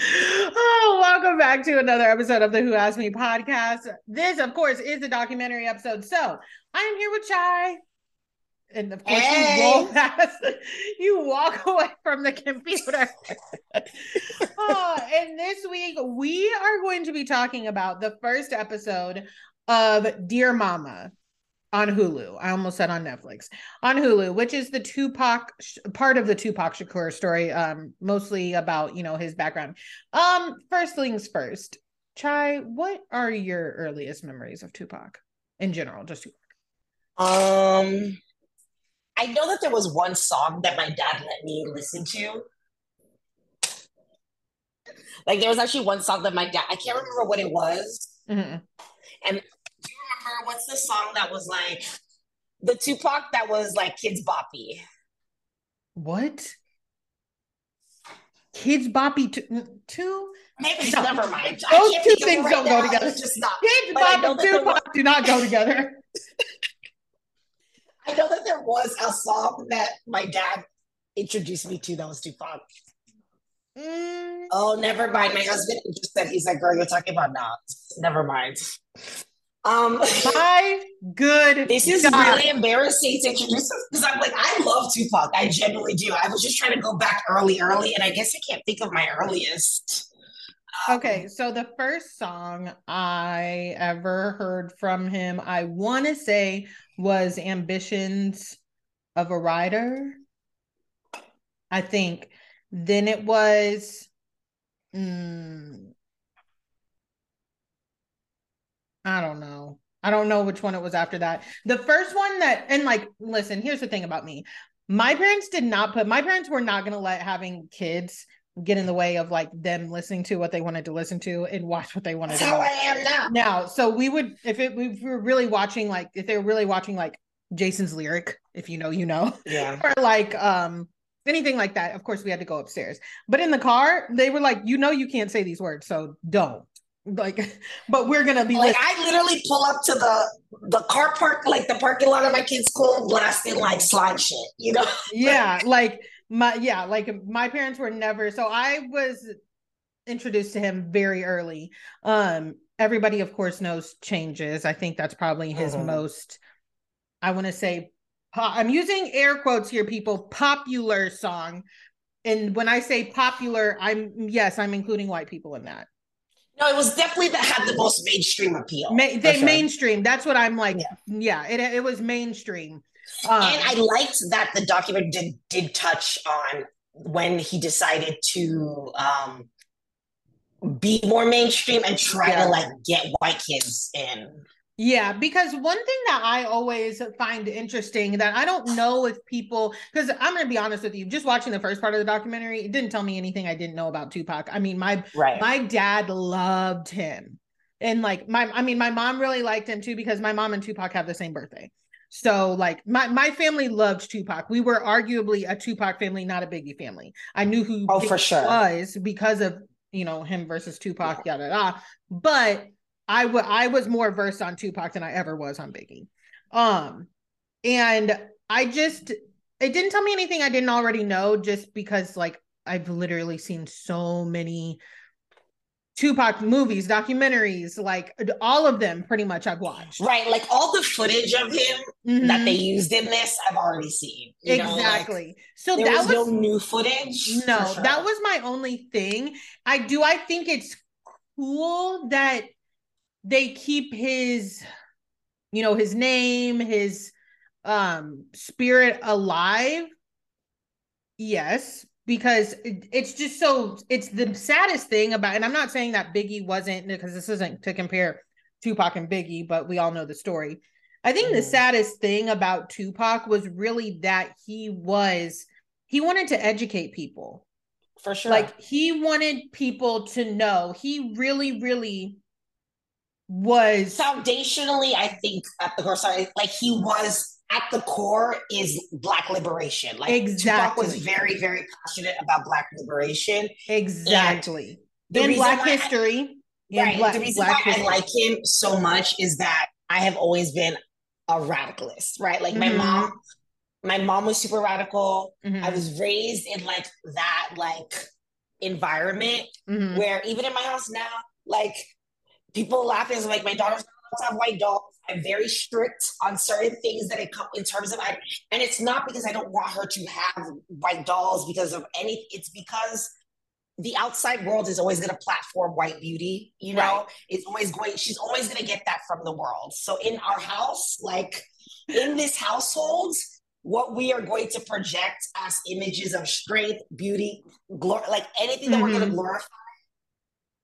oh, welcome back to another episode of the Who Asked Me podcast. This, of course, is a documentary episode. So I am here with Chy. And of course, Hey. you roll past, you walk away from the computer. oh, and this week, we are going to be talking about the first episode of Dear Mama on Hulu. I almost said on Netflix. On Hulu, which is the Tupac part of the Tupac Shakur story, um, mostly about you know his background. Um, first things first, Chy, what are your earliest memories of Tupac in general? Just Tupac. Um, I know that there was one song that my dad let me listen to. Like there was actually one song that my dad, I can't remember what it was. Mhm. Do remember what's the song that was like the Tupac that was like Kids Boppy? What? Kids Boppy two, two? Maybe No. never mind. Those two think of it things right don't go together. It's just not. Kids But I know Boppy there Tupac do not go together. I know that there was a song that my dad introduced me to that was Tupac. Mm, Oh, never mind. My husband just said he's like, girl, you're talking about now. Never mind. Um, my good. this is God. really embarrassing to introduce because I'm like, I love Tupac. I genuinely do. I was just trying to go back early, early, and I guess I can't think of my earliest. Um, Okay, so the first song I ever heard from him, I want to say was Ambitions of a Rider. I think. Then it was mm, I don't know. I don't know which one it was after that. The first one that and like listen, here's the thing about me. My parents did not put my parents were not going to let having kids get in the way of like them listening to what they wanted to listen to and watch what they wanted That's to watch. I am now. Now, so we would if it if we were really watching like if they were really watching like Jason's lyric, if you know, you know, Yeah. or like um anything like that, of course we had to go upstairs. But in the car, they were like, you know, you can't say these words, so don't. Like, but we're gonna be Like like, I literally pull up to the the car park, like the parking lot of my kid's school, blasting like slide shit. You know. yeah, like my yeah, like my parents were never so I was introduced to him very early. Um everybody of course knows changes. I think that's probably his Mhm. most I want to say po- I'm using air quotes here people popular song. And when I say popular, I'm yes, I'm including white people in that. No, it was definitely that had the most mainstream appeal. Ma- they sure. mainstream. That's what I'm like. Yeah. Yeah, it it was mainstream. Um, and I liked that the document did did touch on when he decided to um be more mainstream and try Yeah. to like get white kids in. Yeah, because one thing that I always find interesting that I don't know if people, because I'm going to be honest with you, just watching the first part of the documentary, it didn't tell me anything I didn't know about Tupac. I mean, my Right. my dad loved him, and like my, I mean, my mom really liked him too because my mom and Tupac have the same birthday. So like my my family loved Tupac. We were arguably a Tupac family, not a Biggie family. I knew who Oh, for sure. was because of you know him versus Tupac, yada yada. But I wa- I was more versed on Tupac than I ever was on Biggie. Um, and I just it didn't tell me anything I didn't already know, just because like I've literally seen so many Tupac movies, documentaries, like all of them pretty much I've watched. Right. Like all the footage of him that Mhm. they used in this, I've already seen. Know, like, exactly. so there that was, was no new footage. no, sure. that was my only thing. I do I think it's cool that they keep his you know his name, his um spirit alive. Yes, because it's just so it's the saddest thing about and I'm not saying that Biggie wasn't because this isn't to compare Tupac and Biggie, but we all know the story. I think the Mhm. saddest thing about Tupac was really that he was he wanted to educate people. for sure. Like he wanted people to know. He really, really was foundationally, I think at the core, sorry, like he was at the core is black liberation. Like exactly Tupac was very, very passionate about black liberation. Exactly. In black history. I, right. Black, the reason why history. I like him so much is that I have always been a radicalist, right? Like mm-hmm. my mom, my mom was super radical. Mm-hmm. I was raised in like that like environment mm-hmm. where even in my house now, like people laughing like my daughter's not have white dolls. I'm very strict on certain things that it come in terms of I, and it's not because I don't want her to have white dolls because of any. It's because the outside world is always going to platform white beauty. You know, right. it's always going. She's always going to get that from the world. So in our house, like in this household, what we are going to project as images of strength, beauty, glory, like anything that mm-hmm. we're going to glorify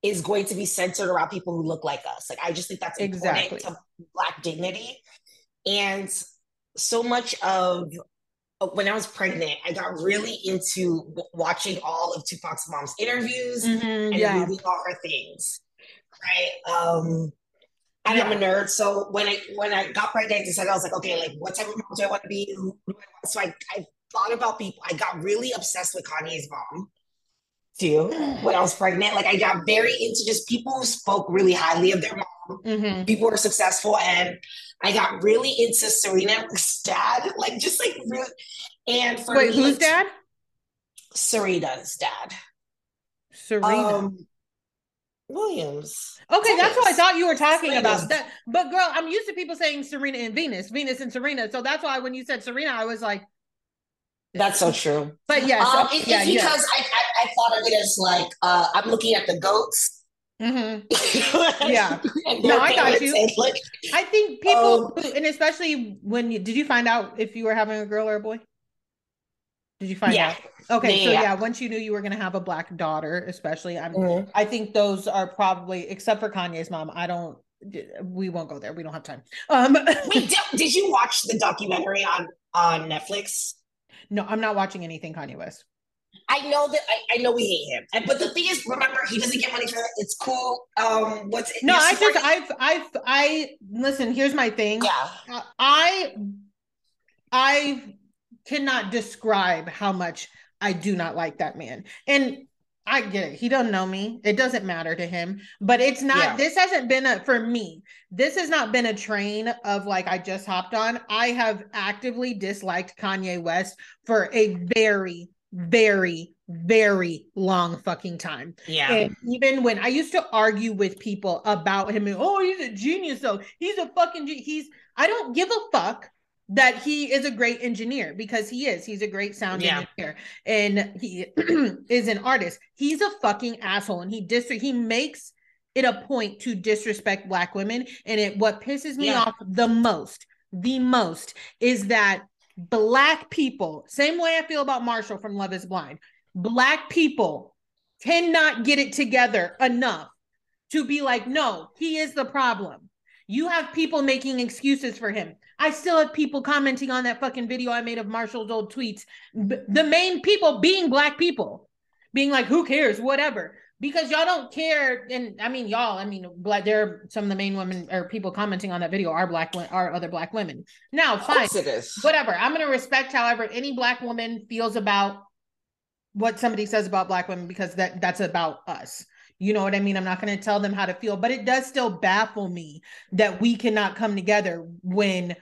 is going to be centered around people who look like us. Like I just think that's important exactly. to black dignity. And so much of when I was pregnant, I got really into watching all of Tupac's mom's interviews mm-hmm, and yeah. reading all her things. Right. Um and yeah. I'm a nerd. So when I when I got pregnant, I decided I was like, okay, like what type of mom do I want to be? So I, I thought about people. I got really obsessed with Kanye's mom too when I was pregnant. Like I got very into just people who spoke really highly of their mom. Mm-hmm. People were successful, and I got really into Serena's dad. Like just like really. And for wait, me, who's dad? Serena's dad. Serena. Um, Williams. Okay, that's what I thought you were talking Serena. about. That, but girl, I'm used to people saying Serena and Venus, Venus and Serena. So that's why when you said Serena, I was like, that's so true. But yes, um, it, yeah, it's because I, I, I thought of it as like uh, I'm looking at the goats. Mm-hmm. yeah. no, I got you. Like, I think people, um, and especially when you did you find out if you were having a girl or a boy? Did you find yeah. out? Okay, yeah, so yeah. yeah, once you knew you were going to have a black daughter, especially, I'm, mm-hmm. I think those are probably, except for Kanye's mom, I don't. We won't go there. We don't have time. Um, Wait, did, did you watch the documentary on on Netflix? No, I'm not watching anything Kanye West. I know that I, I know we hate him, and, but the thing is, remember, he doesn't get money for that. It's cool. Um, what's no? I just I've I've I listen. Here's my thing. Yeah, I I cannot describe how much I do not like that man, and I get it. He doesn't know me. It doesn't matter to him. But it's not, yeah. this hasn't been a, for me, this has not been a train of like I just hopped on. I have actively disliked Kanye West for a very, very, very long fucking time. Yeah. And even when I used to argue with people about him, and, oh, he's a genius, though. He's a fucking, he's, I don't give a fuck that he is a great engineer because he is. He's a great sound yeah. engineer and he is an artist. He's a fucking asshole and he dis he makes it a point to disrespect black women and it what pisses me yeah. off the most, the most is that black people, same way I feel about Marshall from Love is Blind. Black people cannot get it together enough to be like, no, he is the problem. You have people making excuses for him. I still have people commenting on that fucking video I made of Marshall's old tweets. The main people being black people, being like, who cares, whatever. Because y'all don't care, and I mean y'all. I mean, black. There are some of the main women or people commenting on that video are black, are other black women. Now, fine, it is. whatever. I'm gonna respect however any black woman feels about what somebody says about black women because that that's about us. You know what I mean? I'm not going to tell them how to feel, but it does still baffle me that we cannot come together when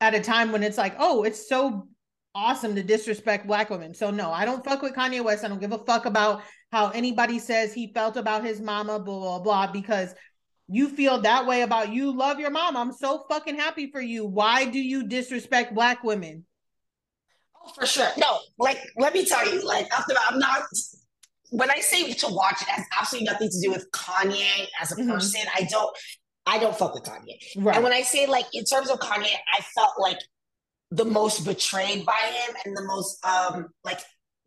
at a time when it's like, oh, it's so awesome to disrespect black women. So no, I don't fuck with Kanye West. I don't give a fuck about how anybody says he felt about his mama, blah, blah, blah, because you feel that way about you love your mom. I'm so fucking happy for you. Why do you disrespect black women? Oh, for sure. No, like let me tell you, like after I'm not when I say to watch, it has absolutely nothing to do with Kanye as a mm-hmm. person. I don't I don't fuck with Kanye. Right. And when I say like in terms of Kanye, I felt like the most betrayed by him and the most um like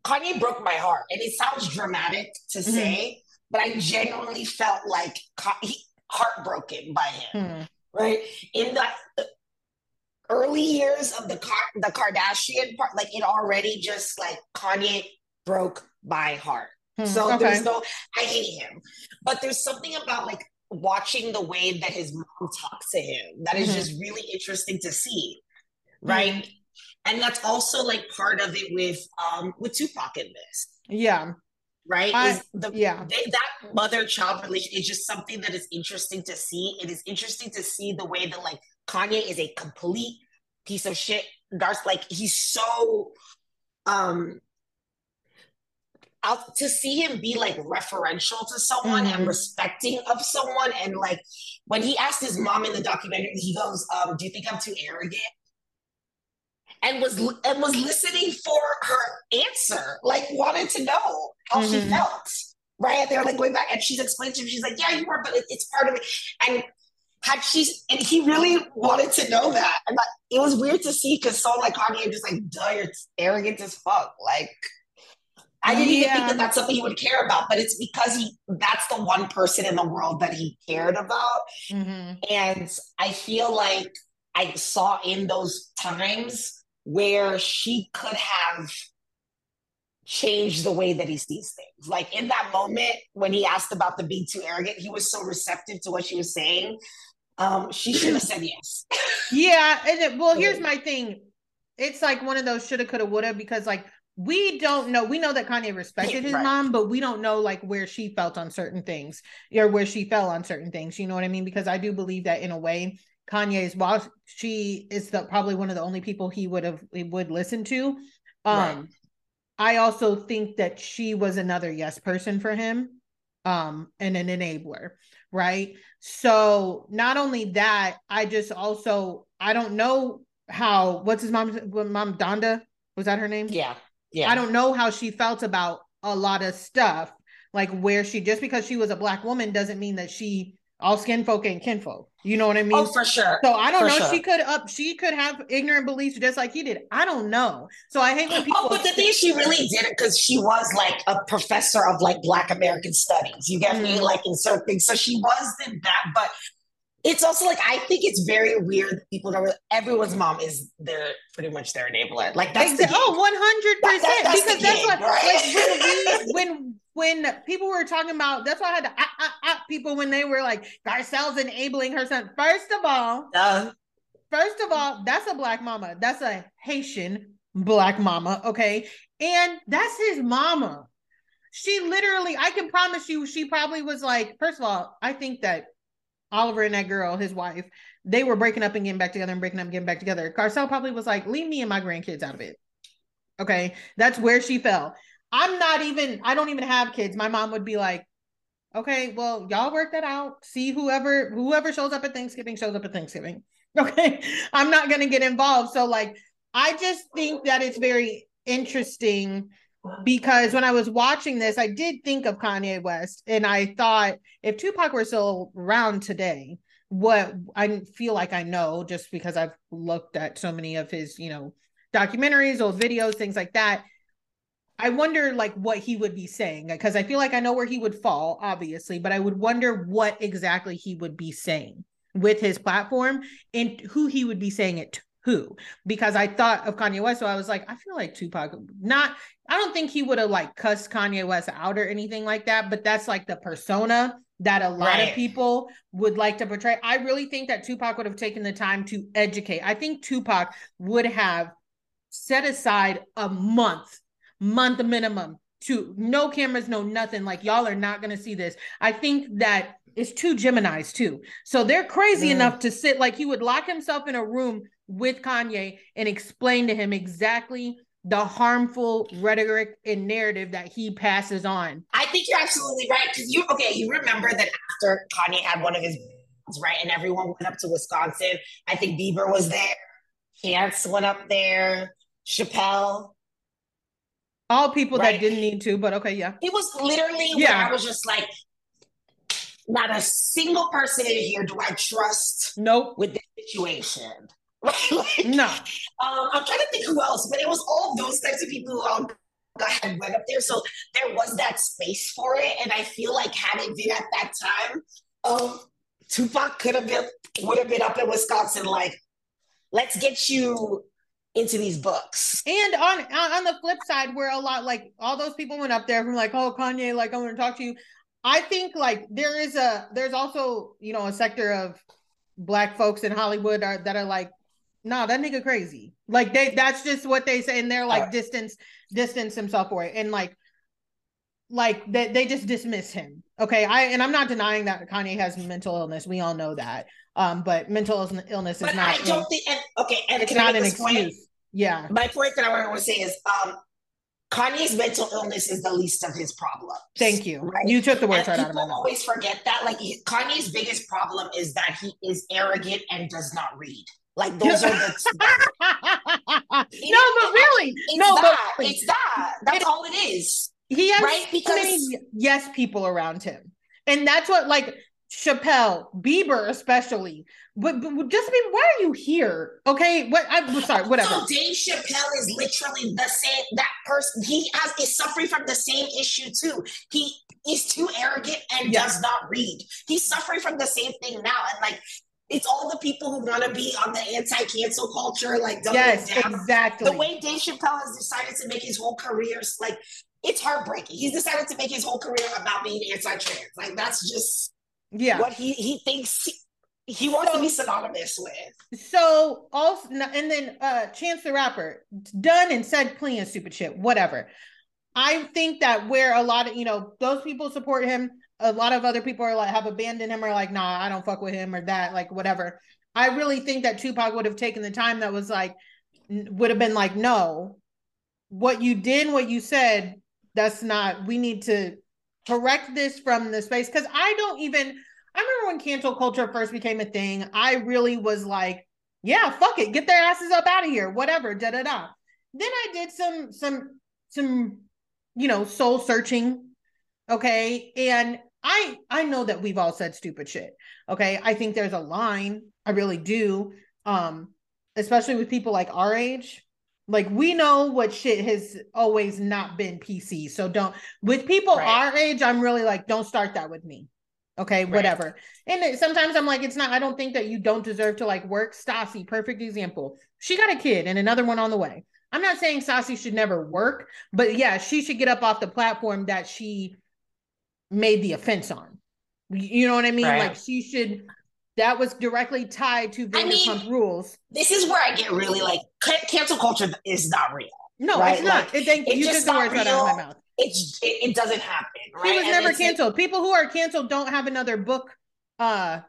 Kanye broke my heart. And it sounds dramatic to mm-hmm. say, but I genuinely felt like heartbroken by him. Mm. Right. In the early years of the Car- the Kardashian part, like it already just like Kanye broke my heart. Hmm, so okay. there's no, I hate him, but there's something about like watching the way that his mom talks to him. That is mm-hmm. just really interesting to see. Right. Mm-hmm. And that's also like part of it with um with Tupac in this. Yeah. Right. I, is the yeah they, that mother child relation is just something that is interesting to see. It is interesting to see the way that like Kanye is a complete piece of shit. Darth like he's so um out to see him be like referential to someone mm-hmm. and respecting of someone and like when he asked his mom in the documentary he goes um do you think i'm too arrogant and was and was listening for her answer like wanted to know how mm-hmm. she felt right they're like going back and she's explaining to him she's like yeah you were but it, it's part of it and had she and he really wanted to know that and it was weird to see because someone like Kanye just like duh you're arrogant as fuck like I didn't yeah. even think that that's something he would care about, but it's because he that's the one person in the world that he cared about. Mm-hmm. And I feel like I saw in those times where she could have changed the way that he sees things. Like in that moment when he asked about the being too arrogant, he was so receptive to what she was saying. Um, she should have said yes. yeah, and it, well, here's my thing. It's like one of those shoulda, coulda, woulda because like we don't know. We know that Kanye respected his right. mom, but we don't know like where she felt on certain things or where she fell on certain things. You know what I mean? Because I do believe that in a way, Kanye is while she is the probably one of the only people he would have he would listen to. Um right. I also think that she was another yes person for him, um, and an enabler, right? So not only that, I just also I don't know how what's his mom's mom Donda was that her name? Yeah yeah. I don't know how she felt about a lot of stuff. Like where she just because she was a black woman doesn't mean that she all skin folk and kinfolk. You know what I mean? Oh, for sure. So I don't for know. Sure. She could up. She could have ignorant beliefs just like he did. I don't know. So I hate when people. Oh, but the thing she really did it because she was like a professor of like Black American studies. You get mm. me? Like in certain things. So she was in that, but it's also like I think it's very weird. that People don't. Really, everyone's mom is their pretty much their enabler. Like that's exactly. oh, one hundred percent. Because that's what right? like when we when when people were talking about. That's why I had to ah, ah, ah, people when they were like Garcelle's enabling her son. First of all, uh, first of all, that's a black mama. That's a Haitian black mama. Okay, and that's his mama. She literally, I can promise you, she probably was like. First of all, I think that Oliver and that girl, his wife, they were breaking up and getting back together and breaking up and getting back together. Garcelle probably was like, leave me and my grandkids out of it. Okay. That's where she fell. I'm not even, I don't even have kids. My mom would be like, okay, well, y'all work that out. See whoever, whoever shows up at Thanksgiving shows up at Thanksgiving. Okay. I'm not going to get involved. So, like, I just think that it's very interesting because when I was watching this, I did think of Kanye West, and I thought if Tupac were still around today, what I feel like I know just because I've looked at so many of his, you know, documentaries or videos, things like that. I wonder like what he would be saying because I feel like I know where he would fall, obviously, but I would wonder what exactly he would be saying with his platform and who he would be saying it to who because I thought of Kanye West. So I was like, I feel like Tupac, not, I don't think he would have like cussed Kanye West out or anything like that, but that's like the persona that a lot right. of people would like to portray. I really think that Tupac would have taken the time to educate. I think Tupac would have set aside a month, month minimum to no cameras, no nothing. Like y'all are not going to see this. I think that it's two Geminis too. So they're crazy mm. enough to sit like he would lock himself in a room with Kanye and explain to him exactly the harmful rhetoric and narrative that he passes on. I think you're absolutely right. Because you okay, you remember that after Kanye had one of his right, and everyone went up to Wisconsin. I think Bieber was there, Chance went up there, Chappelle. All people right? that didn't need to, but okay, yeah. It was literally yeah. I was just like, not a single person in here do I trust. Nope. With this situation. like, no. Um, I'm trying to think who else, but it was all those types of people who um, had went up there. So there was that space for it. And I feel like had it been at that time, um, Tupac could have been would have been up in Wisconsin, like, let's get you into these books. And on on the flip side, where a lot like all those people went up there from like, oh Kanye, like I want to talk to you. I think like there is a there's also you know a sector of black folks in Hollywood are that are like, nah, that nigga crazy. Like they that's just what they say, and they're like uh, distance distance himself for it, and like like they, they just dismiss him. Okay. I and I'm not denying that Kanye has mental illness. We all know that. Um, but mental illness is but not I don't think and, okay, and it's not an excuse. Point? Yeah. My point that I want to say is um Kanye's mental illness is the least of his problems. Thank you. Right? You took the words right out of my mouth. always forget that. Like Kanye's biggest problem is that he is arrogant and does not read. Like those are the. no, but really, it's no, that. but it's that. That's it, all it is. He has right? because many yes people around him, and that's what like Chappelle, Bieber, especially. But, but just be, why are you here? Okay, what? I'm sorry. Whatever. So Dave Chappelle is literally the same. That person, he has is suffering from the same issue too. He is too arrogant and yes. does not read. He's suffering from the same thing now, and like it's all the people who want to be on the anti-cancel culture, like yes, down. exactly. The way Dave Chappelle has decided to make his whole career, like it's heartbreaking. He's decided to make his whole career about being anti-trans. Like that's just yeah what he he thinks he, he wants so, to be synonymous with. So also and then uh Chance the Rapper done and said clean stupid shit, whatever. I think that where a lot of you know those people support him, a lot of other people are like have abandoned him or like, nah, I don't fuck with him or that, like whatever. I really think that Tupac would have taken the time that was like would have been like, no, what you did, what you said that's not we need to correct this from the space. Because i don't even i remember when cancel culture first became a thing i really was like yeah fuck it get their asses up out of here whatever da da da. Then i did some some some you know soul searching okay? And i i know that we've all said stupid shit okay i think there's a line i really do um especially with people like our age like we know what shit has always not been PC. So don't with people right. our age, I'm really like, don't start that with me. Okay, right. whatever. And it, sometimes I'm like, it's not, I don't think that you don't deserve to like work. Stassi, perfect example. She got a kid and another one on the way. I'm not saying Stassi should never work, but yeah, she should get up off the platform that she made the offense on. You know what I mean? Right. Like she should that was directly tied to Vanderpump I mean, rules. This is where I get really like cancel culture is not real. No, right? it's not. Like, it, thank, you took the words out of my mouth. It's it, it doesn't happen. Right? He was and never canceled. Like, People who are canceled don't have another book uh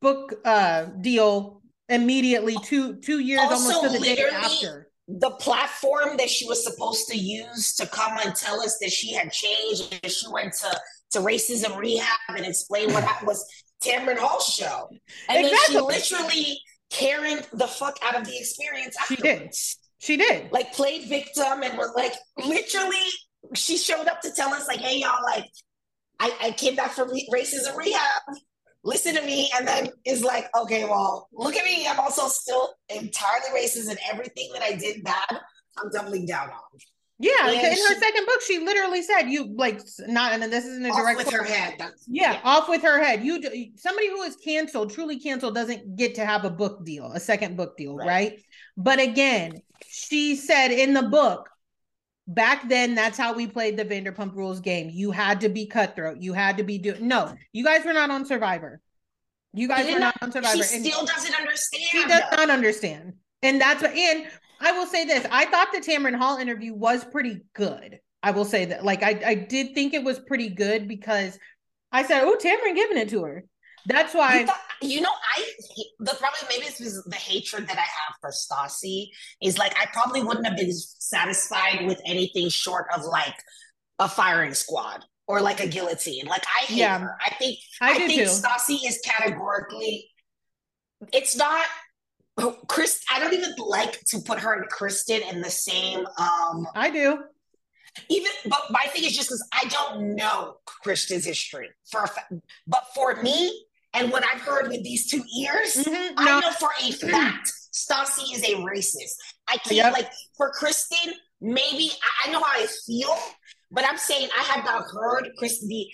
book uh deal immediately two two years almost to the day after the platform that she was supposed to use to come and tell us that she had changed and she went to to racism rehab and explain what was Tamron Hall show. And exactly. then she literally carried the fuck out of the experience afterwards. She did. She did. Like played victim and was like literally she showed up to tell us like, hey y'all, like I, I came back from racism rehab. Listen to me, and then is like, okay, well, look at me. I'm also still entirely racist, and everything that I did bad, I'm doubling down on. Yeah, in her second book, she literally said, "You like not," and then this isn't a direct with her head. Yeah, yeah, off with her head. You somebody who is canceled, truly canceled, doesn't get to have a book deal, a second book deal, right? right? But again, she said in the book, back then, that's how we played the Vanderpump Rules game. You had to be cutthroat. You had to be doing. No, you guys were not on Survivor. You guys were not on Survivor. She still doesn't understand. She does not understand, and that's what. And I will say this: I thought the Tamron Hall interview was pretty good. I will say that, like, I I did think it was pretty good because I said, "Oh, Tamron giving it to her." That's why. You, thought, you, know, I the probably maybe this was the hatred that I have for Stassi is like I probably wouldn't have been satisfied with anything short of like a firing squad or like a guillotine. Like I hate yeah, her. I think I, I think too. Stassi is categorically. It's not Chris, I don't even like to put her and Kristen in the same. um I do. Even, but my thing is just because I don't know Kristen's history for. But for me, and what I've heard with these two ears, mm-hmm, I know for a fact Stassi is a racist. I can't yep. like for Kristen. Maybe I know how I feel, but I'm saying I have not heard Kristen be.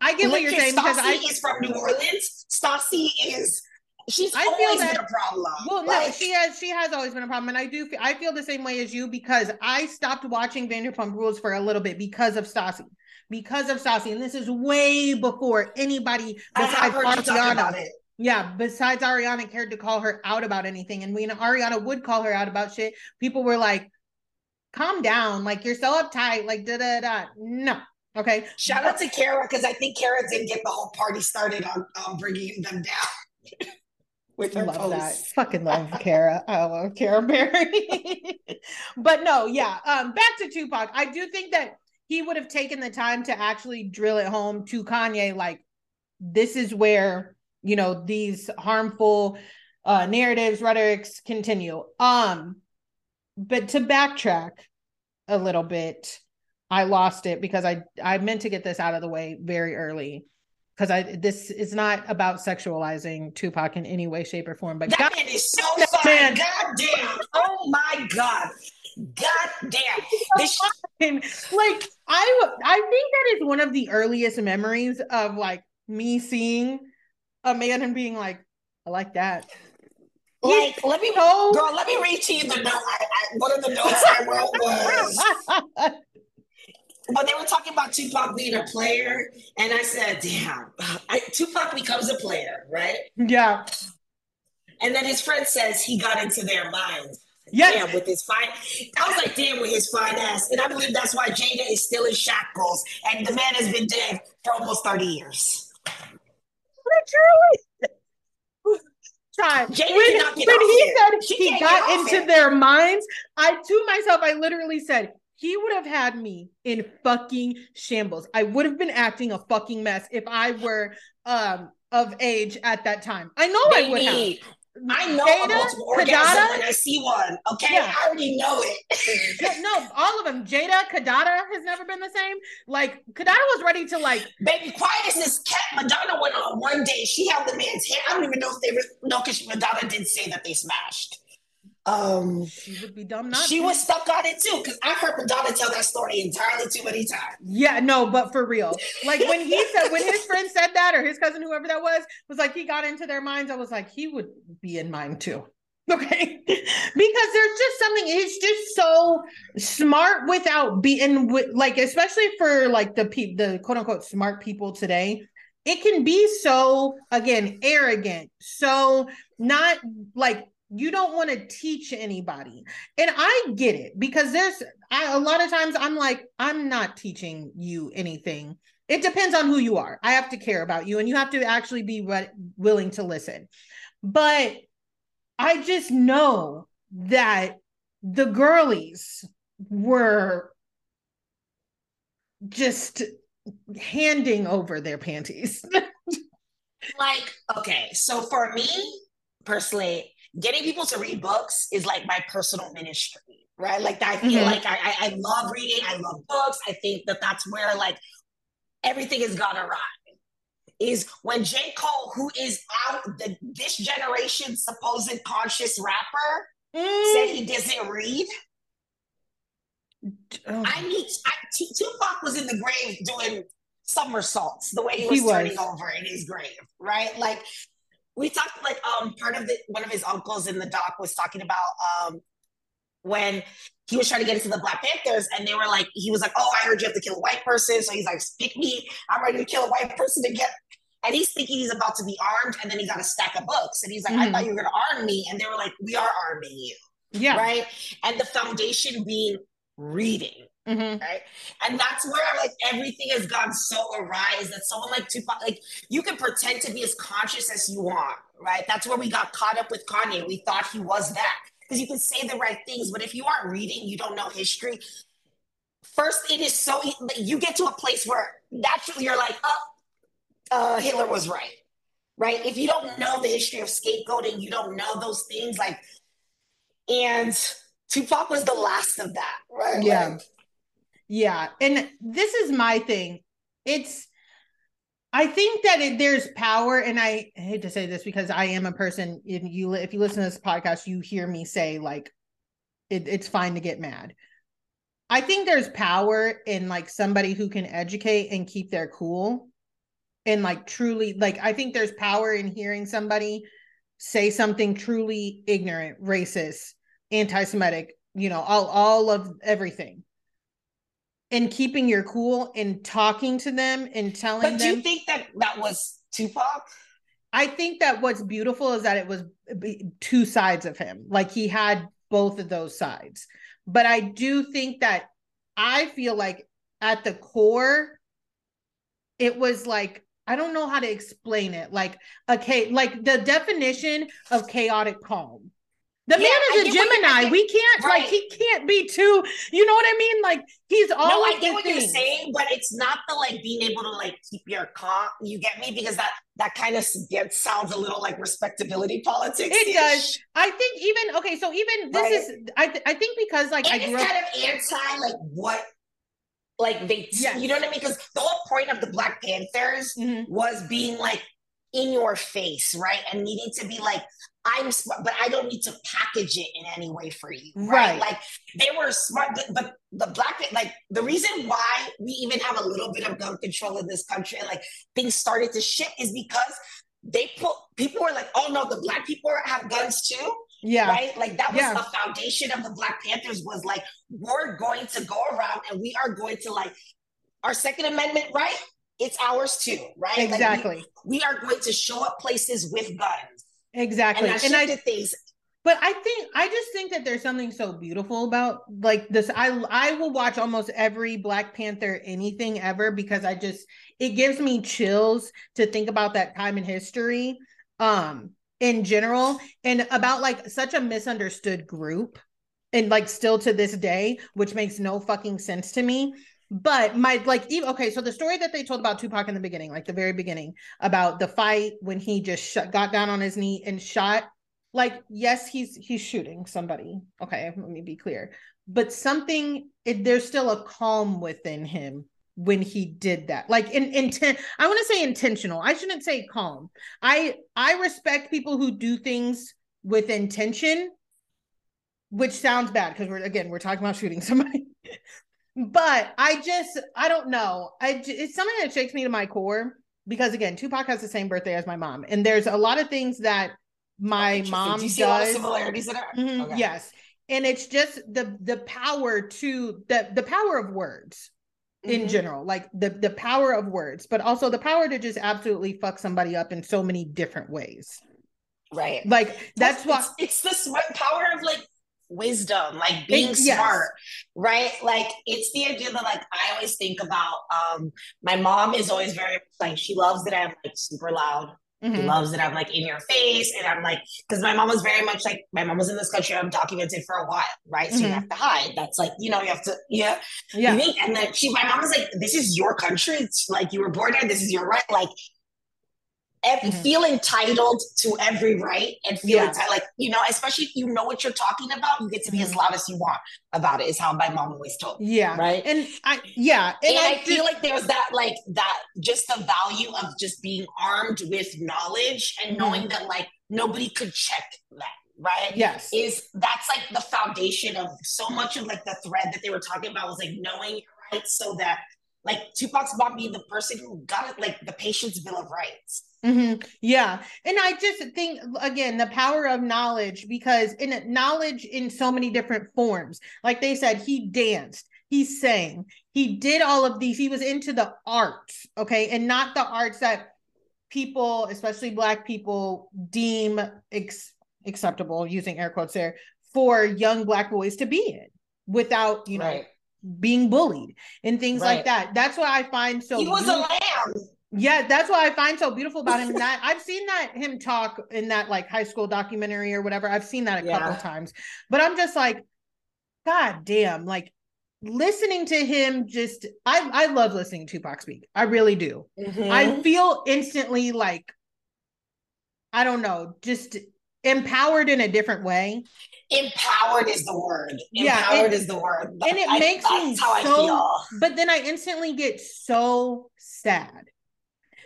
I get what you're saying Stassi because I is from New Orleans. Stassi is She's I feel that, a problem. Well, like, no, she has she has always been a problem, and I do feel, I feel the same way as you because I stopped watching Vanderpump Rules for a little bit because of Stassi. because of Stassi, and this is way before anybody besides Ariana. Yeah, besides Ariana cared to call her out about anything. And when Ariana would call her out about shit, people were like, calm down. Like you're so uptight. Like da da da. No. Okay. Shout out to Kara because I think Kara didn't get the whole party started on um, bringing them down. with her love posts. that. Fucking love Kara. I love Kara Berry. but no, yeah. Um, back to Tupac. I do think that he would have taken the time to actually drill it home to Kanye, like, this is where, you know, these harmful uh narratives, rhetorics continue. Um, but to backtrack a little bit, I lost it because I I meant to get this out of the way very early because I this is not about sexualizing Tupac in any way, shape, or form. But that God, man is so fine. God damn. Oh my God. God damn. This like I I think that is one of the earliest memories of like me seeing a man and being like, I like that. Like, let me, so... girl, let me read to you the note. I, I, one of the notes I wrote was when they were talking about Tupac being a player, and I said, damn, I, Tupac becomes a player, right? Yeah. And then his friend says he got into their minds. Yeah. With his fine. I was like, damn, with his fine ass. And I believe that's why Jada is still in shackles. And the man has been dead for almost 30 years. Literally. Try. when, when he said she he got into it. their minds, I to myself, I literally said, he would have had me in fucking shambles. I would have been acting a fucking mess if I were um of age at that time. I know Baby, I would have. I know Jada, multiple orgasm when I see one. Okay, yeah. I already know it. yeah, no, all of them. Jada, Kidada has never been the same. Like Kidada was ready to like. Baby, quiet as this cat. Madonna went on one day. She held the man's hand. I don't even know if they were. No, because Madonna did say that they smashed. Um, she would be dumb not. She to. was stuck on it too because I've heard Madonna tell that story entirely too many times. Yeah, no, but for real, like when he said when his friend said that or his cousin, whoever that was, was like he got into their minds. I was like, he would be in mine too. Okay, because there's just something. He's just so smart without being with, like, especially for like the pe- the quote unquote smart people today. It can be so again arrogant, so not like you don't want to teach anybody. And i get it because there's I, a lot of times i'm like i'm not teaching you anything. It depends on who you are. I have to care about you and you have to actually be re- willing to listen. But i just know that the girlies were just handing over their panties. Like okay so for me personally getting people to read books is like my personal ministry, right? Like I feel mm-hmm. like I, I, love reading. I love books. I think that that's where like everything is gonna ride. Is when J. Cole, who is out the this generation's supposed conscious rapper, mm. said he doesn't read. Oh. I need I, T- Tupac was in the grave doing somersaults the way he was, he was, turning over in his grave, right? Like we talked like um part of the one of his uncles in the doc was talking about um when he was trying to get into the Black Panthers, and they were like, he was like, "Oh, I heard you have to kill a white person," so he's like, "Pick me! I'm ready to kill a white person to get." And he's thinking he's about to be armed, and then he got a stack of books, and he's like, mm-hmm. "I thought you were going to arm me," and they were like, "We are arming you." Yeah. Right. And the foundation being reading. Mm-hmm. Right. And that's where like everything has gone so awry is that someone like Tupac, like you can pretend to be as conscious as you want, right? That's where we got caught up with Kanye. We thought he was that because you can say the right things, but if you aren't reading, you don't know history. First, it is so you get to a place where naturally you're like, oh, uh, Hitler was right, right? If you don't know the history of scapegoating, you don't know those things, like, and Tupac was the last of that, right? Yeah. Like, yeah. And this is my thing. It's, I think that it, there's power, and I hate to say this because I am a person. If you if you listen to this podcast, you hear me say like, it, it's fine to get mad. I think there's power in like somebody who can educate and keep their cool, and like truly like I think there's power in hearing somebody say something truly ignorant, racist, anti-Semitic, you know, all all of everything and keeping your cool and talking to them and telling but them. do you think that that was Tupac? I think that what's beautiful is that it was two sides of him. Like he had both of those sides. But I do think that I feel like at the core, it was like, I don't know how to explain it. Like, okay, like the definition of chaotic calm the yeah, man is a Gemini. We can't right. like he can't be too. You know what I mean? Like he's always. No, I get what things. you're saying, but it's not the like being able to like keep your calm. You get me because that that kind of gets sounds a little like respectability politics. It does. I think even okay. So even this right. is I th- I think because like and I grew kind of anti like what like they yes. you know what I mean because the whole point of the Black Panthers mm-hmm. was being like in your face, right? And needing to be like, I'm smart, but I don't need to package it in any way for you, right? right? Like they were smart, but the black, like the reason why we even have a little bit of gun control in this country and like things started to shift is because they put people were like, oh no, the black people have guns too. Yeah. Right. Like that was yeah. the foundation of the Black Panthers was like, we're going to go around and we are going to like our Second Amendment right it's ours too, right? Exactly. Like we, we, are going to show up places with guns. Exactly. And, and I things. But I think I just think that there's something so beautiful about like this. I I will watch almost every Black Panther anything ever because I just it gives me chills to think about that time in history um in general and about like such a misunderstood group and like still to this day which makes no fucking sense to me but my like even okay so the story that they told about tupac in the beginning like the very beginning about the fight when he just got down on his knee and shot like yes he's he's shooting somebody. Okay let me be clear. But something it, there's still a calm within him when he did that. Like in intent i want to say intentional. I shouldn't say calm. I i respect people who do things with intention which sounds bad because we're again we're talking about shooting somebody but I just I don't know. I it's something that shakes me to my core because again, Tupac has the same birthday as my mom, and there's a lot of things that my oh, mom do does. similarities in Mm-hmm, okay. Yes, and it's just the the power to the the power of words in mm-hmm. general, like the the power of words, but also the power to just absolutely fuck somebody up in so many different ways. Right. Like that's, what it's, it's the power of like wisdom, like being it, smart, right? Like it's the idea that like I always think about um my mom is always very like she loves that I'm like super loud. Mm-hmm. She loves that I'm like in your face and I'm like because my mom was very much like my mom was in this country I'm documented for a while, right? So mm-hmm. you have to hide. That's like, you know, you have to yeah. Yeah. And then she my mom was like, This is your country. It's like you were born here, this is your right. Like mm-hmm. feel entitled to every right and feel yeah. entitled, like you know, especially if you know what you're talking about, you get to be mm-hmm. as loud as you want about it. Is how my mom always told. Me, yeah, right. And I yeah, and, and I, I feel like there's that like that just the value of just being armed with knowledge and mm-hmm. knowing that like nobody could check that right? Yes. Is that's like the foundation of so much of like the thread that they were talking about was like knowing your rights so that like Tupac's mom being the person who got it, like the patient's bill of rights. Mm-hmm. Yeah. And I just think, again, the power of knowledge, because in knowledge in so many different forms, like they said, he danced, he sang, he did all of these. He was into the arts, okay, and not the arts that people, especially Black people, deem ex- acceptable, using air quotes there, for young Black boys to be in without, you know, right. being bullied and things right. like that. That's what I find so. He was a lamb yeah, that's what I find so beautiful about him. that I've seen that him talk in that like high school documentary or whatever. I've seen that a yeah. couple times, but I'm just like, God damn, like listening to him just I I love listening to Tupac speak. I really do. Mm-hmm. I feel instantly like I don't know, just empowered in a different way. Empowered is the word. Empowered yeah, it, is the word. And it I, makes me so, But then I instantly get so sad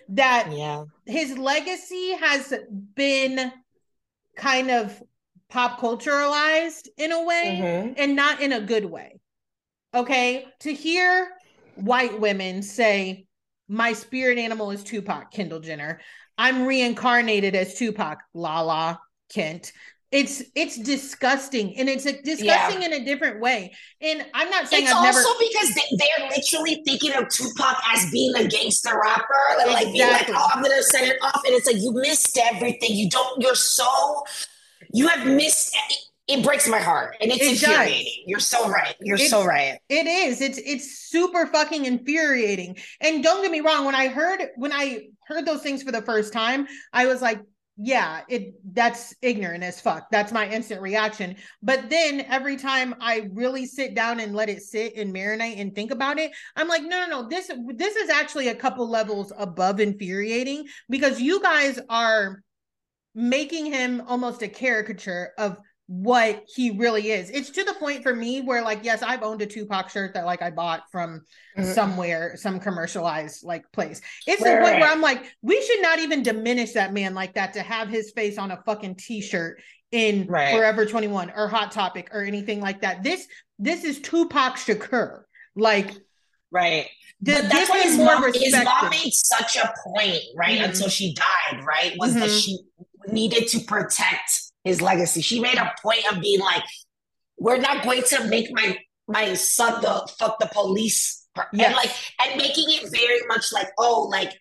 that yeah. his legacy has been kind of pop culturalized in a way mm-hmm. and not in a good way. Okay. To hear white women say, my spirit animal is Tupac, Kendall Jenner. I'm reincarnated as Tupac, Lala, Kent. It's it's disgusting and it's disgusting yeah. in a different way and i'm not saying it's I've also never... because they, are literally thinking of tupac as being a gangster rapper like exactly. being like oh i'm gonna set it off and it's like you missed everything you don't you're so you have missed it breaks my heart and it's it infuriating. Does. You're so right. You're it's, so right. It is. It's it's super fucking infuriating. And don't get me wrong, when I heard when I heard those things for the first time, I was like, yeah, it that's ignorant as fuck. That's my instant reaction. But then every time I really sit down and let it sit and marinate and think about it, I'm like, no, no, no. This this is actually a couple levels above infuriating because you guys are making him almost a caricature of what he really is. It's to the point for me where like yes, I've owned a Tupac shirt that like I bought from mm-hmm. somewhere, some commercialized like place. It's right, the point where I'm like, we should not even diminish that man like that to have his face on a fucking t-shirt in right. Forever 21 or Hot Topic or anything like that. This this is Tupac Shakur. Like right. but that's why his mom, his mom made such a point, right? Mm-hmm. Until she died, right? Was mm-hmm. that she needed to protect his legacy. She made a point of being like, we're not going to make my my son the fuck the police yes. and like and making it very much like oh like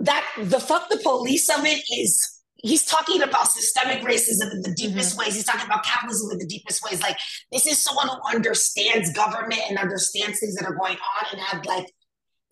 that the fuck the police of it is he's talking about systemic racism in the deepest mm-hmm. ways he's talking about capitalism in the deepest ways like this is someone who understands government and understands things that are going on and have like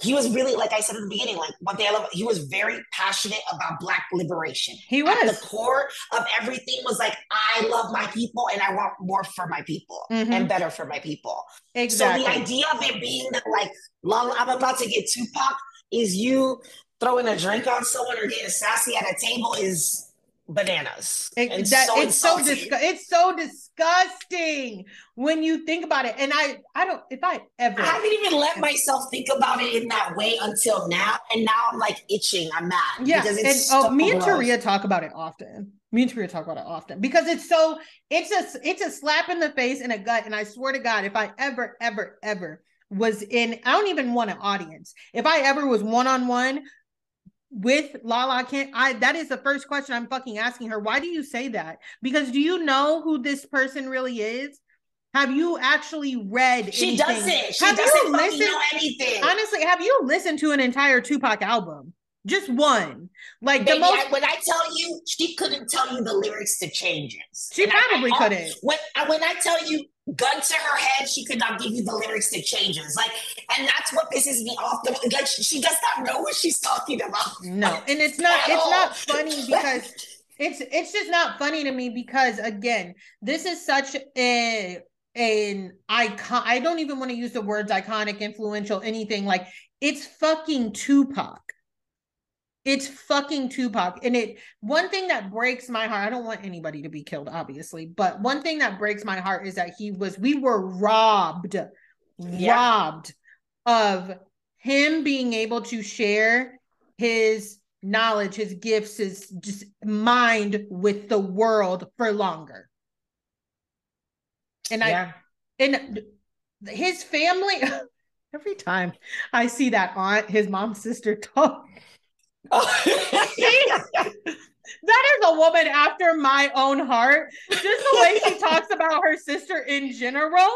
he was really like I said at the beginning, like one thing I love, he was very passionate about black liberation. He was At the core of everything was like, I love my people and I want more for my people mm-hmm. and better for my people. Exactly. So the idea of it being that like, I'm about to get Tupac is you throwing a drink on someone or getting sassy at a table is bananas. It, that, so it's so disgu- it's so disgusting when you think about it. And I I don't if I ever I haven't even let myself think about it in that way until now. And now I'm like itching. I'm mad. Yeah. and oh, so me and Taria talk about it often. Me and Taria talk about it often because it's so it's a it's a slap in the face and a gut. And I swear to God, if I ever, ever, ever was in, I don't even want an audience. If I ever was one on one with Lala Kent I that is the first question I'm fucking asking her. Why do you say that? Because do you know who this person really is? Have you actually read She anything? doesn't. She have doesn't you listened, know anything. Honestly, have you listened to an entire Tupac album? Just one. Like Baby, the most I, when I tell you, she couldn't tell you the lyrics to changes. She and probably I, I, couldn't. When when I tell you gun to her head, she could not give you the lyrics to changes. Like, and that's what pisses me off. The, like, she does not know what she's talking about. No, and it's not. It's all. not funny because it's it's just not funny to me because again, this is such a an icon. I don't even want to use the words iconic, influential, anything like. It's fucking Tupac. It's fucking Tupac. And it one thing that breaks my heart, I don't want anybody to be killed, obviously, but one thing that breaks my heart is that he was, we were robbed, yeah. robbed of him being able to share his knowledge, his gifts, his just mind with the world for longer. And yeah. I and his family every time I see that aunt, his mom's sister talk that is a woman after my own heart. Just the way she talks about her sister in general.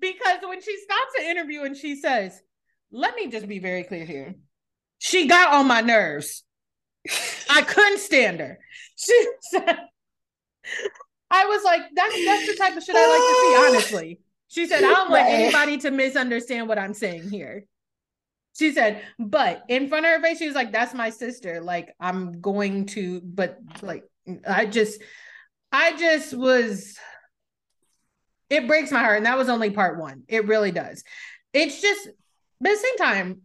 Because when she stops an interview and she says, let me just be very clear here. She got on my nerves. I couldn't stand her. She said, I was like, that's that's the type of shit I like to see, honestly. She said, I don't want anybody to misunderstand what I'm saying here. She said, but in front of her face, she was like, That's my sister. Like, I'm going to, but like, I just, I just was, it breaks my heart. And that was only part one. It really does. It's just, but at the same time,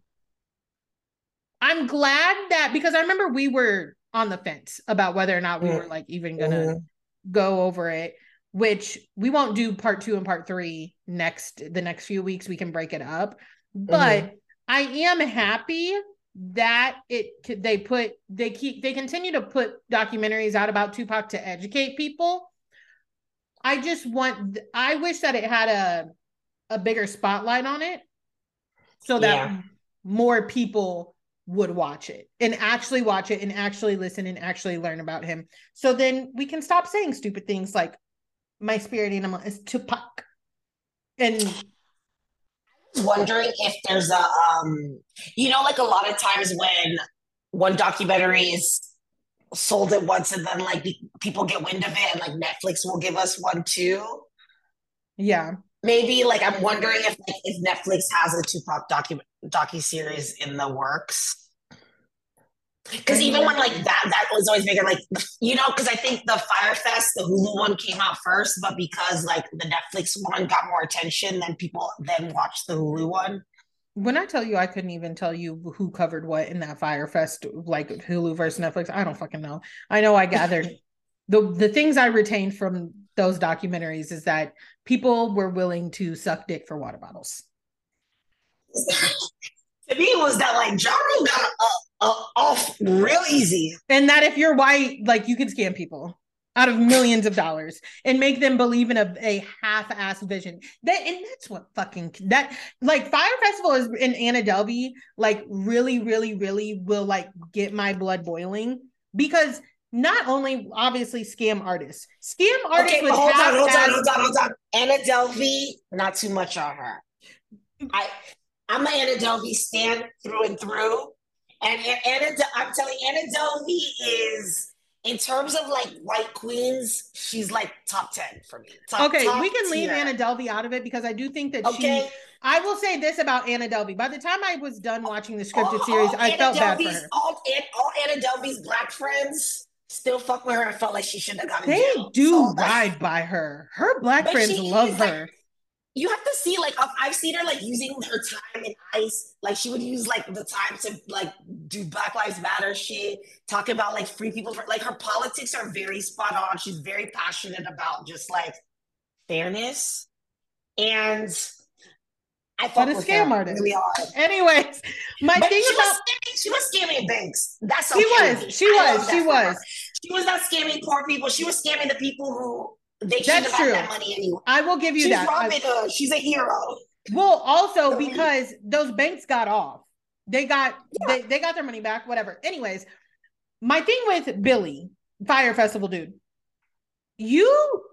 I'm glad that because I remember we were on the fence about whether or not we were like even gonna mm-hmm. go over it, which we won't do part two and part three next the next few weeks. We can break it up. But mm-hmm. I am happy that it they put they keep they continue to put documentaries out about Tupac to educate people. I just want I wish that it had a a bigger spotlight on it so that yeah. more people would watch it and actually watch it and actually listen and actually learn about him. So then we can stop saying stupid things like my spirit animal is Tupac. And wondering if there's a um you know like a lot of times when one documentary is sold at once and then like people get wind of it and like Netflix will give us one too. Yeah. Maybe like I'm wondering if like if Netflix has a Tupac docu docu series in the works. Because even when like that, that was always bigger. Like you know, because I think the Fyre Fest, the Hulu one came out first, but because like the Netflix one got more attention, then people then watched the Hulu one. When I tell you, I couldn't even tell you who covered what in that Fyre Fest, like Hulu versus Netflix. I don't fucking know. I know I gathered the the things I retained from those documentaries is that people were willing to suck dick for water bottles. to me, was that like Ja Rule got uh, uh, off real easy, and that if you're white, like you can scam people out of millions of dollars and make them believe in a, a half-ass vision. That and that's what fucking that like Fyre Festival is in Anna Delvey, like really, really, really will like get my blood boiling because not only obviously scam artists, scam artists okay, with hold on, hold on, hold on, hold on. Anna Delvey, not too much on her. I I'm an Anna Delvey stand through and through. And Anna, I'm telling you, Anna Delvey is in terms of like white queens, she's like top 10 for me. Top, okay, top we can leave Anna Delvey out of it because I do think that okay. she I will say this about Anna Delvey. By the time I was done watching the scripted all, series, all I Anna felt Delvey's, bad for her. All, all Anna Delvey's black friends still fuck with her. I felt like she shouldn't have gotten. They do so ride by her. Her black friends love her. Like, you have to see like I've seen her like using her time in ICE. Like she would use like the time to like do Black Lives Matter shit, talking about like free people. For, like her politics are very spot on. She's very passionate about just like fairness and I thought a scam artist. Really hard. Anyways, my but thing she about was scamming, she was scamming banks. That's okay. she was. She was. She was. She was not scamming poor people. She was scamming the people who they have had that money anyway. I will give you she's that. Robin Hood. She's a hero. Well, also because those banks got off. They got yeah. they, they got their money back, whatever. Anyways, my thing with Billy, Fyre Festival dude, you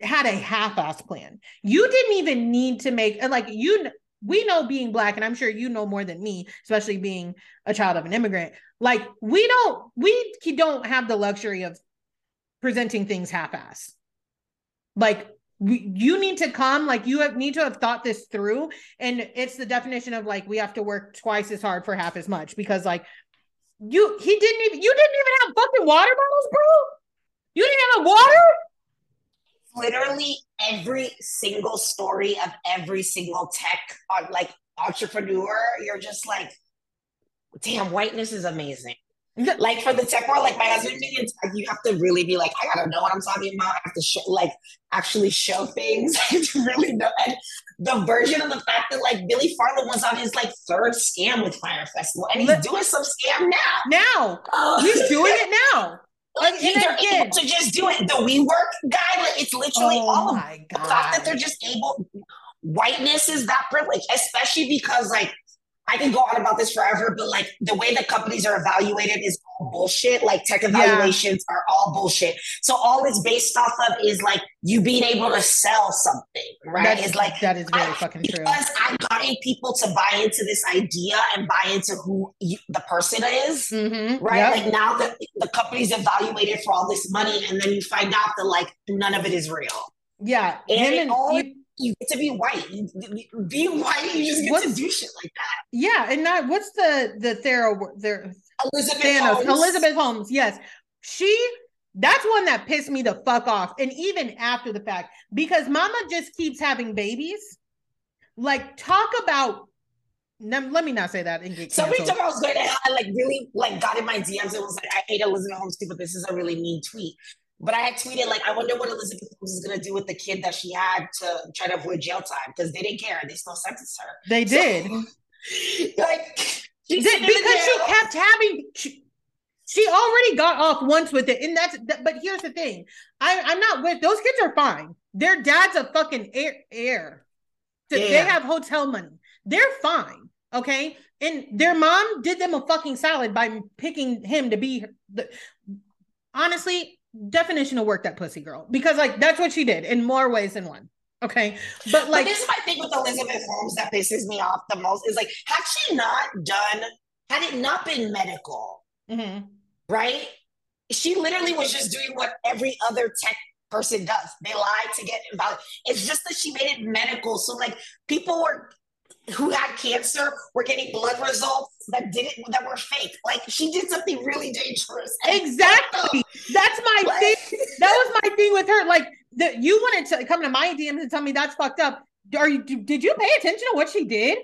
had a half-ass plan. You didn't even need to make and like you we know being black and i'm sure you know more than me especially being a child of an immigrant like we don't we don't have the luxury of presenting things half-ass like we, you need to come like you have, need to have thought this through. And it's the definition of like we have to work twice as hard for half as much because like you he didn't even you didn't even have fucking water bottles bro. You didn't have water? Literally every single story of every single tech on uh, like entrepreneur, you're just like, damn, whiteness is amazing. like for the tech world, like my husband being in tech, you have to really be like, I gotta know what I'm talking about. I have to show, like actually show things to really know. And the version of the fact that like Billy Farland was on his like third scam with Fyre Festival, and he's doing some scam now. Now uh, he's doing it now. Like they're able to just do it. The WeWork guy, like it's literally oh all my God. the fact that they're just able. Whiteness is that privilege, especially because like I can go on about this forever, but like the way that companies are evaluated is all bullshit. Like tech evaluations yeah. are all bullshit. So all it's based off of is like you being able to sell something, right? That is like that is very I, fucking true. Because I'm getting people to buy into this idea and buy into who you, the person is, mm-hmm. right? Yep. Like now that the company's evaluated for all this money, and then you find out that like none of it is real. Yeah, and, and all, you, you get to be white. You, be white, you just get what's, to do shit like that. Yeah, and not what's the the Thera there Elizabeth Thanos, Holmes. Elizabeth Holmes. Yes, she. That's one that pissed me the fuck off, and even after the fact, because Mama just keeps having babies. Like, talk about let me not say that and get Somebody told me I was going to I like really like got in my DMs and was like, I hate Elizabeth Holmes too, but this is a really mean tweet. But I had tweeted like, I wonder what Elizabeth was gonna do with the kid that she had to try to avoid jail time because they didn't care. They still sentenced her. They did. So, like because she kept having. She, she already got off once with it, and that's. But here's the thing: I, I'm not with those kids. Are fine. Their dad's a fucking heir. heir. Yeah. They have hotel money. They're fine. Okay. and their mom did them a fucking solid by picking him to be the honestly definition of work that pussy girl because like that's what she did in more ways than one okay? But like but this is my thing with elizabeth holmes that pisses me off the most is like had she not done had it not been medical mm-hmm. right? She literally was just doing what every other tech person does. They lie to get involved. It's just that she made it medical. So like people were who had cancer were getting blood results that didn't that were fake. Like she did something really dangerous. Exactly. That's my like, thing. That was my thing with her. Like the, you wanted to come to my DMs and tell me that's fucked up. Are you did you pay attention to what she did?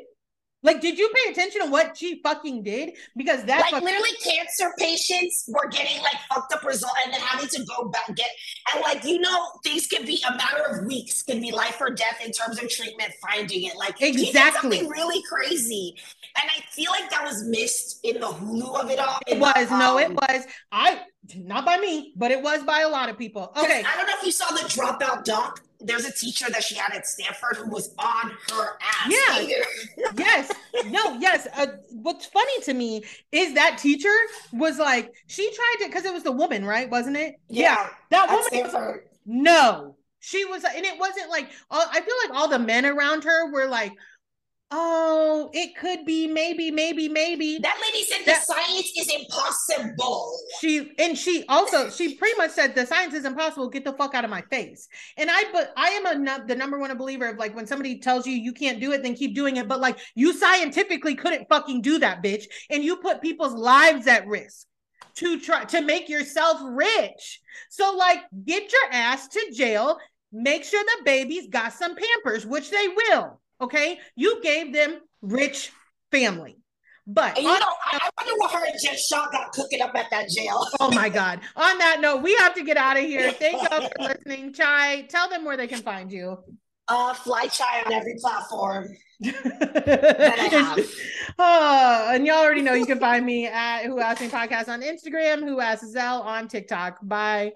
Like, did you pay attention to what she fucking did? Because that's like literally cancer patients were getting like fucked up result and then having to go back and get and like you know things can be a matter of weeks, can be life or death in terms of treatment, finding it. Like exactly something really crazy. And I feel like that was missed in the Hulu of it all. It was, um, no, it was. I not by me, but it was by a lot of people. Okay. I don't know if you saw the dropout doc there's a teacher that she had at Stanford who was on her ass. Yeah. yes. No, yes. Uh, what's funny to me is that teacher was like, she tried to, because it was the woman, right? Wasn't it? Yeah. yeah that woman. Was, no. She was, and it wasn't like, I feel like all the men around her were like, Oh, it could be maybe, maybe, maybe. That lady said that, the science is impossible. She and she also she pretty much said the science is impossible. Get the fuck out of my face. And I but I am a the number one believer of like when somebody tells you you can't do it, then keep doing it. But like you scientifically couldn't fucking do that, bitch, and you put people's lives at risk to try to make yourself rich. So like get your ass to jail. Make sure the baby's got some pampers, which they will Okay, you gave them rich family. But you know, I, I, wonder what her and Jen Shah got cooking up at that jail. oh my God. On that note, we have to get out of here. Thank you for listening. Chy, tell them where they can find you. Uh, Fly Chy on every platform. oh, and y'all already know you can find me at Who Asked Me Podcast on Instagram, Who Asked Selle on TikTok. Bye.